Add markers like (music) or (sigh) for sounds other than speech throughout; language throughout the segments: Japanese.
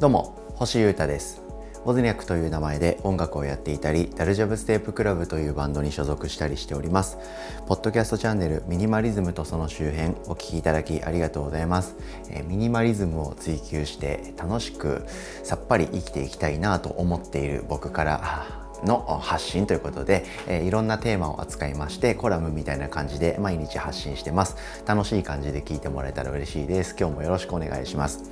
どうも星優太です。ボズニャックという名前で音楽をやっていたりダルジャブステープクラブというバンドに所属したりしております。ポッドキャストチャンネルミニマリズムとその周辺お聞きいただきありがとうございます、え、ミニマリズムを追求して楽しくさっぱり生きていきたいなと思っている僕からの発信ということで、えー、いろんなテーマを扱いましてコラムみたいな感じで毎日発信してます。楽しい感じで聞いてもらえたら嬉しいです。今日もよろしくお願いします。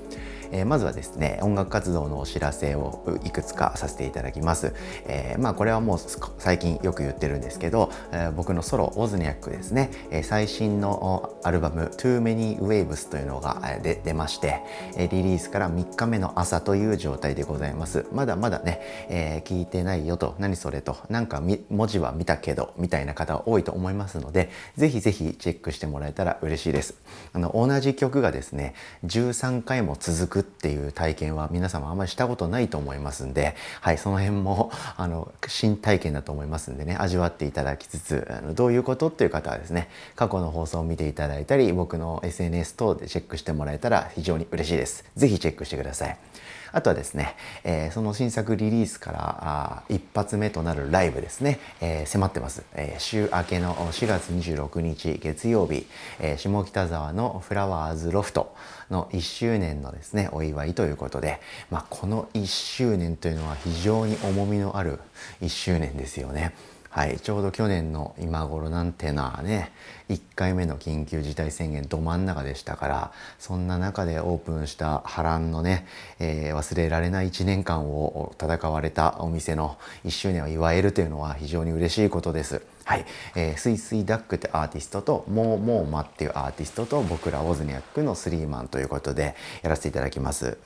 えー、まずはですね音楽活動のお知らせをいくつかさせていただきます、えー、まあこれはもう最近よく言ってるんですけど、えー、僕のソロオズニャックですね、え最新のアルバム Too Many Waves というのが出出まして、えリリースから3日目の朝という状態でございます。まだまだね、え聞いてないよと何それとなんか文字は見たけどみたいな方多いと思いますのでぜひぜひチェックしてもらえたら嬉しいです。あの同じ曲がですね13回も続くくっていう体験は皆様あんまりしたことないと思いますんで、はい、その辺もあの新体験だと思いますんでね味わっていただきつつあのどういうことっていう方はですね過去の放送を見ていただいたり僕の SNS 等でチェックしてもらえたら非常に嬉しいです。是非チェックしてください。あとはですね、えー、その新作リリースからあ一発目となるライブですね、えー、迫ってます、えー、週明けの4月26日月曜日、え、下北沢のフラワーズロフトの1周年のですねお祝いということで、まあ、この1周年というのは非常に重みのある1周年ですよね。はい、ちょうど去年の今頃なんてのはね1回目の緊急事態宣言ど真ん中でしたからそんな中でオープンした波乱のね、えー、忘れられない1年間を戦われたお店の1周年を祝えるというのは非常に嬉しいことです。はい、えー、スイスイダックってアーティストとモーモーマっていうアーティストと僕らオズニャックのスリーマンということでやらせていただきます。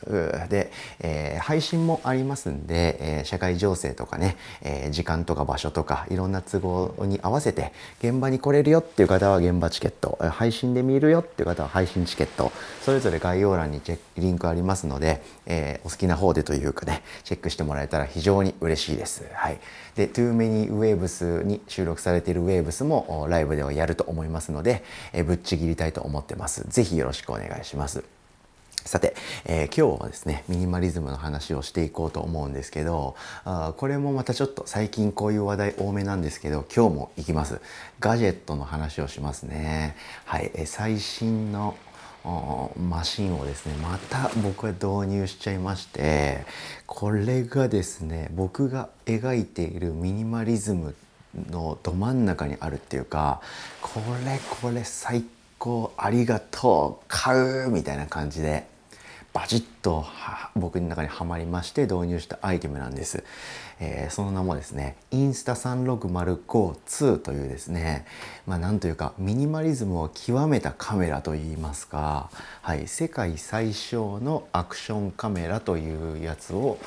で、えー、配信もありますんで、えー、社会情勢とかね、えー、時間とか場所とかいろんな都合に合わせて現場に来れるよっていう方は現場チケット配信で見るよっていう方は配信チケットそれぞれ概要欄にチェックリンクありますので、えー、お好きな方でというかねチェックしてもらえたら非常に嬉しいです。はい、で Too Many Waves に収録されている Waves もライブではやると思いますので、え、ぶっちぎりたいと思ってます。ぜひよろしくお願いします。さて、えー、今日はですねミニマリズムの話をしていこうと思うんですけどあこれもまたちょっと最近こういう話題多めなんですけど今日も行きますガジェットの話をしますねはい、えー、最新のマシンをですねまた僕は導入しちゃいましてこれがですね僕が描いているミニマリズムのど真ん中にあるっていうかこれこれ最高ありがとう買うみたいな感じでバチッと僕の中にはまりまして導入したアイテムなんです。えー、その名もですねインスタ36052というですねまあなんというかミニマリズムを極めたカメラといいますか、はい、世界最小のアクションカメラというやつを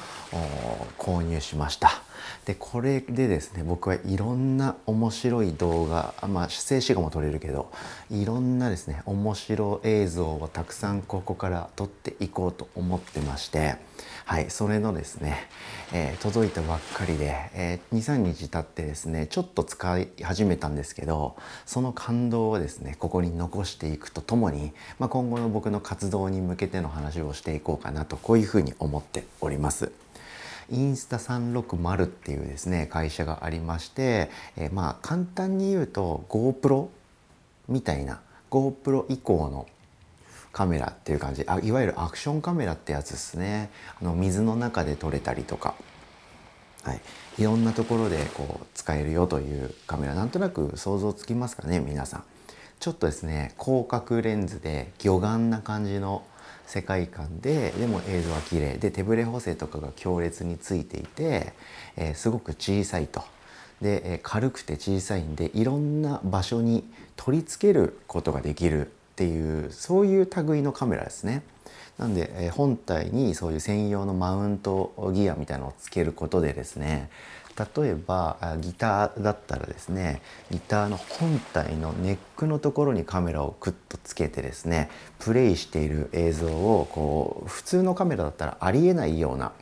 購入しました。でこれでですね僕はいろんな面白い動画まあ静止画も撮れるけどいろんなですね面白映像をたくさんここから撮っていこうと思ってましてはいそれのですね、えー、届いたばっかりで、えー、23日経ってですねちょっと使い始めたんですけどその感動をですねここに残していくとともに、まあ、今後の僕の活動に向けての話をしていこうかなとこういうふうに思っております。インスタ360っていうですね会社がありまして、えー、まあ簡単に言うと GoPro みたいな GoPro 以降のカメラっていう感じ。あいわゆるアクションカメラってやつですね。あの水の中で撮れたりとか、はい、いろんなところでこう使えるよというカメラ。なんとなく想像つきますかね皆さん。ちょっとですね広角レンズで魚眼な感じの世界観ででも映像は綺麗で手ブレ補正とかが強烈についていて、えー、すごく小さいと。で、えー、軽くて小さいんでいろんな場所に取り付けることができるっていうそういう類のカメラですね。なんで、えー、本体にそういう専用のマウントギアみたいなのをつけることでですね例えばギターだったらですねギターの本体のネックのところにカメラをクッとつけてですねプレイしている映像をこう普通のカメラだったらありえないような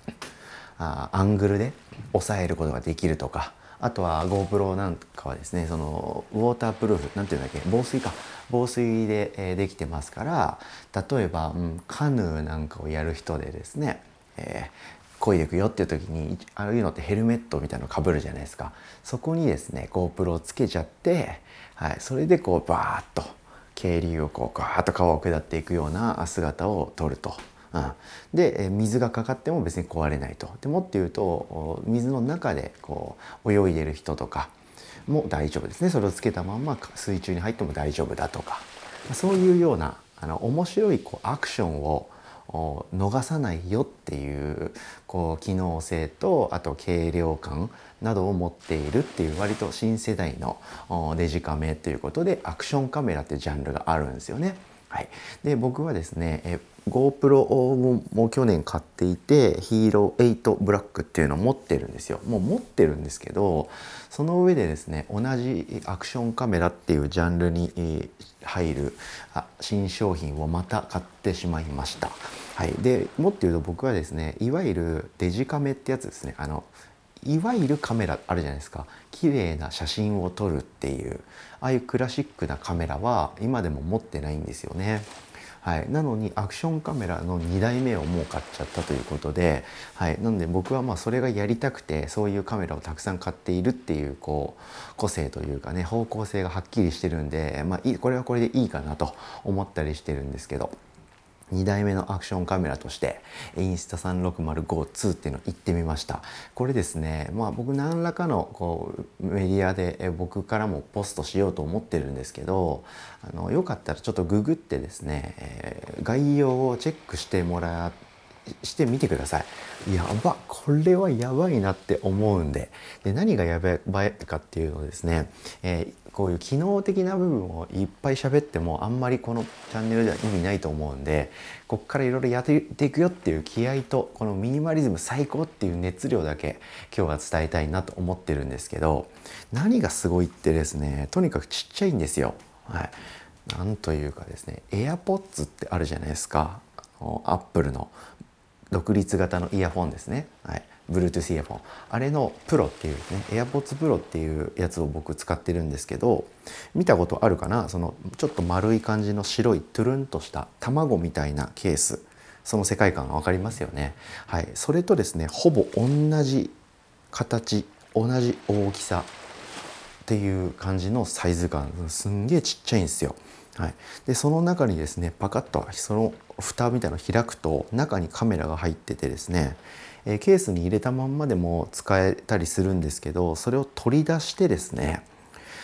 あアングルで抑えることができるとかあとは GoPro なんかはですねそのウォータープルーフなんていうんだっけ防水か。防水で、え、できてますから例えば、うん、カヌーなんかをやる人でですね、えー、漕いでいくよっていう時にああいうのってヘルメットみたいなのかぶるじゃないですかそこにですね GoPro をつけちゃって、はい、それでこうバーッと渓流をこうガーッと川を下っていくような姿を撮ると。うん、で水がかかっても別に壊れないと。でもっていうと水の中でこう泳いでる人とかも大丈夫ですねそれをつけたまんま水中に入っても大丈夫だとかそういうようなあの面白いこうアクションを逃さないよっていうこう機能性とあと軽量感などを持っているっていう割と新世代のデジカメということでアクションカメラってジャンルがあるんですよね。はい、で僕はですねえ GoPro もう去年買っていてヒーロー8ブラックっていうのを持ってるんですよ。もう持ってるんですけどその上でですね同じアクションカメラっていうジャンルに入る新商品をまた買ってしまいました。はい、でもっと言うと僕はですねいわゆるデジカメってやつですね。あのいわゆるカメラあるじゃないですか綺麗な写真を撮るっていうああいうクラシックなカメラは今でも持ってないんですよね。はい、なのにアクションカメラの2台目をもう買っちゃったということで、はい、なので僕はまあそれがやりたくてそういうカメラをたくさん買っているっていうこう個性というかね方向性がはっきりしてるんで、まあ、これはこれでいいかなと思ったりしてるんですけど。2台目のアクションカメラとしてインスタ3 6 0 g 2っていうのを行ってみました。これですねまあ僕何らかのこうメディアで僕からもポストしようと思ってるんですけどあのよかったらちょっとググってですね、え、概要をチェックしてもらしてみてください。やばこれはやばいなって思うんでで何がやばいかっていうのですね、えーこういう機能的な部分をいっぱい喋ってもあんまりこのチャンネルでは意味ないと思うんでこっからいろいろやっていくよっていう気合とこのミニマリズム最高っていう熱量だけ今日は伝えたいなと思ってるんですけど何がすごいってですねとにかくちっちゃいんですよ。はい、なんというかですね AirPods ってあるじゃないですかアップルの独立型のイヤホンですね。はい。Bluetooth イヤホンあれのプロっていうですね AirPods Pro っていうやつを僕使ってるんですけど見たことあるかな？そのちょっと丸い感じの白いトゥルンとした卵みたいなケース。その世界観が分かりますよね。はい。それとですねほぼ同じ形同じ大きさっていう感じのサイズ感すんげえちっちゃいんですよはい、でその中にですねパカッとその蓋みたいなの開くと中にカメラが入っててですねえケースに入れたまんまでも使えたりするんですけどそれを取り出してですね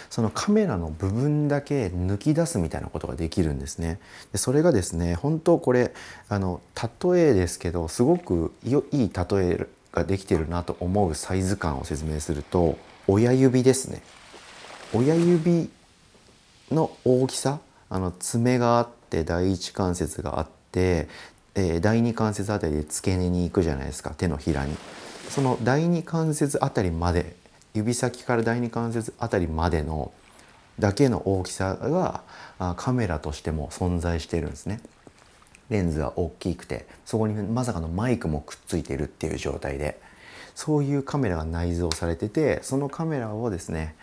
そのカメラの部分だけ抜き出すみたいなことができるんですね。でそれがですね本当これあの例えですけどすごくいい例えができてるなと思うサイズ感を説明すると親指ですね。親指の大きさあの爪があって第一関節があってえー、第二関節あたりで付け根に行くじゃないですか手のひらに。その第二関節あたりまで指先から第二関節あたりまでのだけの大きさがカメラとしても存在してるんですね。レンズが大きくてそこにまさかのマイクもくっついてるっていう状態で。そういうカメラが内蔵されててそのカメラをですね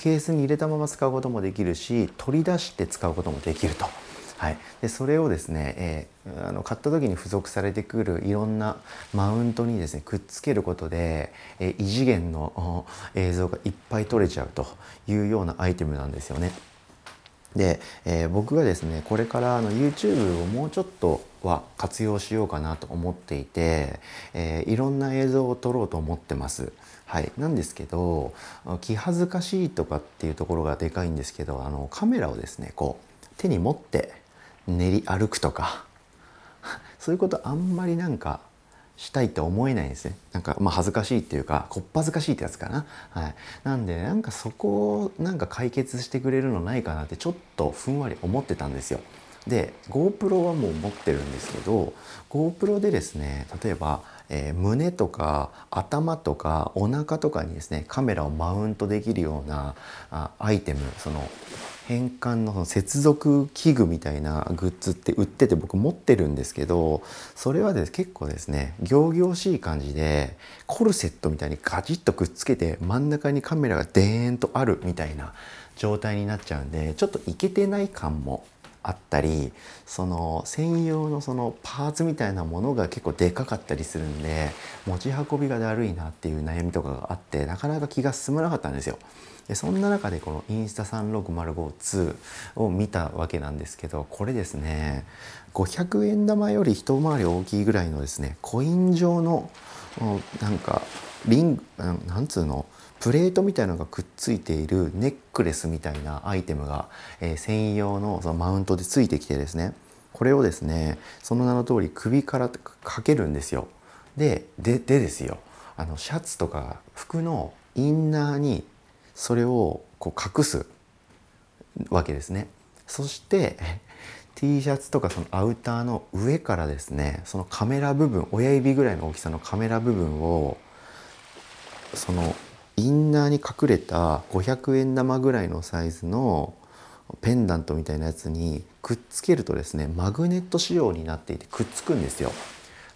ケースに入れたまま使うこともできるし取り出して使うこともできると。はい、でそれをですね、えー、あの買った時に付属されてくるいろんなマウントにですねくっつけることで、えー、異次元の映像がいっぱい撮れちゃうというようなアイテムなんですよね。で、えー、僕がですねこれからあの YouTube をもうちょっとは活用しようかなと思っていて、えー、いろんな映像を撮ろうと思ってます。はい、なんですけど気恥ずかしいとかっていうところがでかいんですけどあのカメラをですねこう手に持って練り歩くとか (laughs) そういうことあんまりなんかしたいって思えないんですね。なんかまあ恥ずかしいっていうかこっぱずかしいってやつかな。はい。なんでなんかそこをなんか解決してくれるのないかなってちょっとふんわり思ってたんですよ。で GoPro はもう持ってるんですけど GoPro でですね例えば、えー、胸とか頭とかお腹とかにですねカメラをマウントできるようなあアイテムその変換のその接続器具みたいなグッズって売ってて僕持ってるんですけどそれはです結構ですね仰々しい感じでコルセットみたいにガチッとくっつけて真ん中にカメラがデーンとあるみたいな状態になっちゃうんでちょっといけてない感もあったりその専用のそのパーツみたいなものが結構でかかったりするんで持ち運びがだるいなっていう悩みとかがあってなかなか気が進まなかったんですよ。でそんな中でこのインスタ36052を見たわけなんですけどこれですね500円玉より一回り大きいぐらいのですねコイン状のなんかリングなんつうの？プレートみたいのがくっついているネックレスみたいなアイテムが、えー、専用のそのマウントでついてきてですねこれをですねその名の通り首からかけるんですよ。でででですよあのシャツとか服のインナーにそれをこう隠すわけですね。そして (laughs) T シャツとかそのアウターの上からですねそのカメラ部分親指ぐらいの大きさのカメラ部分をそのインナーに隠れた500円玉ぐらいのサイズのペンダントみたいなやつにくっつけるとですねマグネット仕様になっていてくっつくんですよ。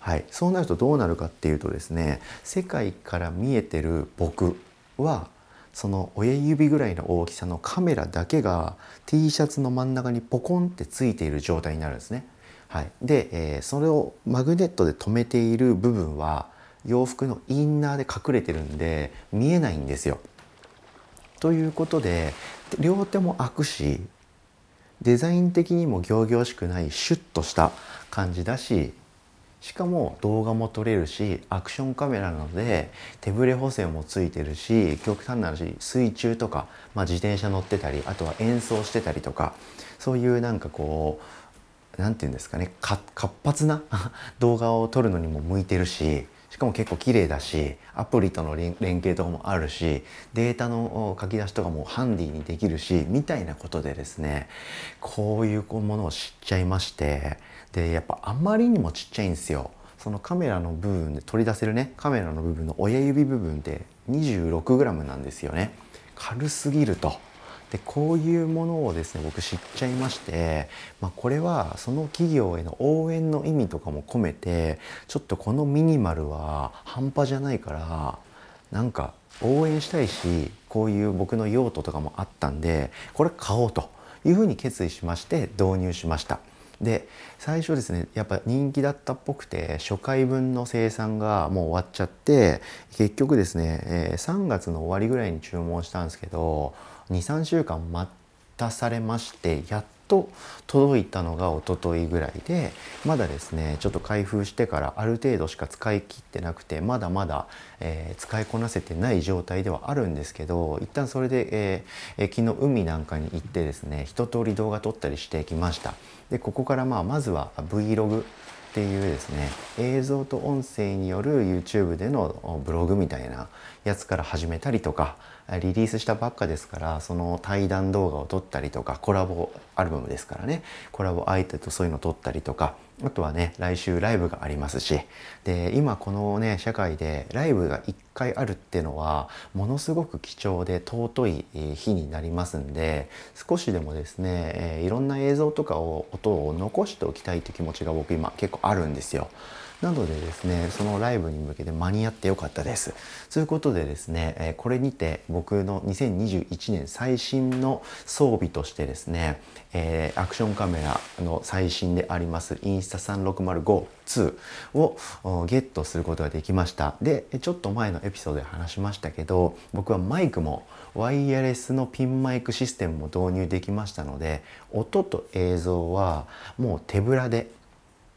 はい、そうなるとどうなるかっていうとですね世界から見えてる僕はその親指ぐらいの大きさのカメラだけが T シャツの真ん中にポコンってついている状態になるんですね。はい、で、えー、それをマグネットで留めている部分は洋服のインナーで隠れてるんで見えないんですよ。ということで両手も開くしデザイン的にも仰々しくないシュッとした感じだししかも動画も撮れるしアクションカメラなので手ぶれ補正もついてるし極端な話水中とか、まあ、自転車乗ってたりあとは演奏してたりとかそういうなんかこう何て言うんですかね活発な (laughs) 動画を撮るのにも向いてるししかも結構綺麗だしアプリとの連携とかもあるしデータの書き出しとかもハンディにできるしみたいなことでですねこういうものを知っちゃいましてでやっぱあまりにもちっちゃいんですよ。そのカメラの部分で取り出せるねカメラの部分の親指部分って 26g なんですよね。軽すぎると。でこういうものをですね僕知っちゃいまして、まあ、これはその企業への応援の意味とかも込めてちょっとこのミニマルは半端じゃないからなんか応援したいしこういう僕の用途とかもあったんでこれ買おうというふうに決意しまして導入しました。で最初ですねやっぱ人気だったっぽくて初回分の生産がもう終わっちゃって結局ですね、え、3月の終わりぐらいに注文したんですけど23週間待たされましてやっと届いたのが一昨日ぐらいでまだですねちょっと開封してからある程度しか使い切ってなくてまだまだ、えー、使いこなせてない状態ではあるんですけど一旦それで、えー、昨日海なんかに行ってですね一通り動画撮ったりしてきました。でここからまあまずは Vlog っていうですね映像と音声による YouTube でのブログみたいなやつから始めたりとかリリースしたばっかですからその対談動画を撮ったりとかコラボアルバムですからねコラボ相手とそういうのを撮ったりとかあとはね来週ライブがありますしで今このね社会でライブが1回あるっていうのはものすごく貴重で尊い日になりますんで少しでもですね、いろんな映像とかを音を残しておきたいという気持ちが僕今結構あるんですよ。なのでですねそのライブに向けて間に合ってよかったです。ということでですね、これにて僕の2021年最新の装備としてですね、えー、アクションカメラの最新でありますインスタ36052をゲットすることができましたでちょっと前のエピソードで話しましたけど僕はマイクもワイヤレスのピンマイクシステムも導入できましたので音と映像はもう手ぶらで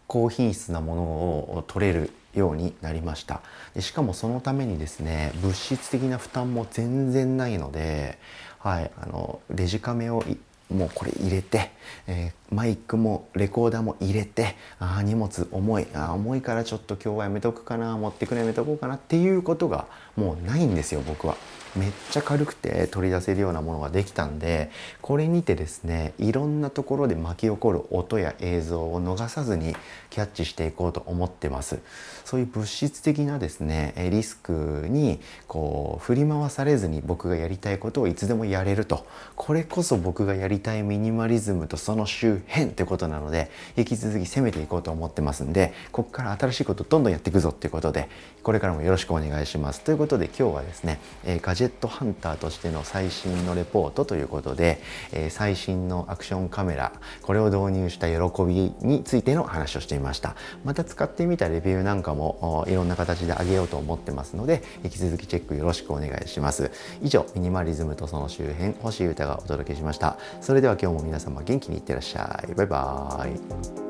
高品質なものを取れるようになりました。でしかもそのためにですね物質的な負担も全然ないので、はい、あのデジカメをもうこれ入れて、えー、マイクもレコーダーも入れてあ荷物重いあ重いからちょっと今日はやめとくかな持ってくのやめとこうかなっていうことがもうないんですよ僕は。めっちゃ軽くて取り出せるようなものができたんでこれにてですねいろんなところで巻き起こる音や映像を逃さずにキャッチしていこうと思ってます。そういう物質的なですねリスクにこう振り回されずに僕がやりたいことをいつでもやれると。これこそ僕がやりたいミニマリズムとその周辺ってことなので引き続き攻めていこうと思ってますんでここから新しいことどんどんやっていくぞっていうことでこれからもよろしくお願いします。ということことで今日はですね、えガジェットハンターとしての最新のレポートということで、え最新のアクションカメラこれを導入した喜びについての話をしていました。また使ってみたレビューなんかもいろんな形であげようと思ってますので引き続きチェックよろしくお願いします。以上ミニマリズムとその周辺星優太がお届けしました。それでは今日も皆様元気にいってらっしゃい。バイバーイ。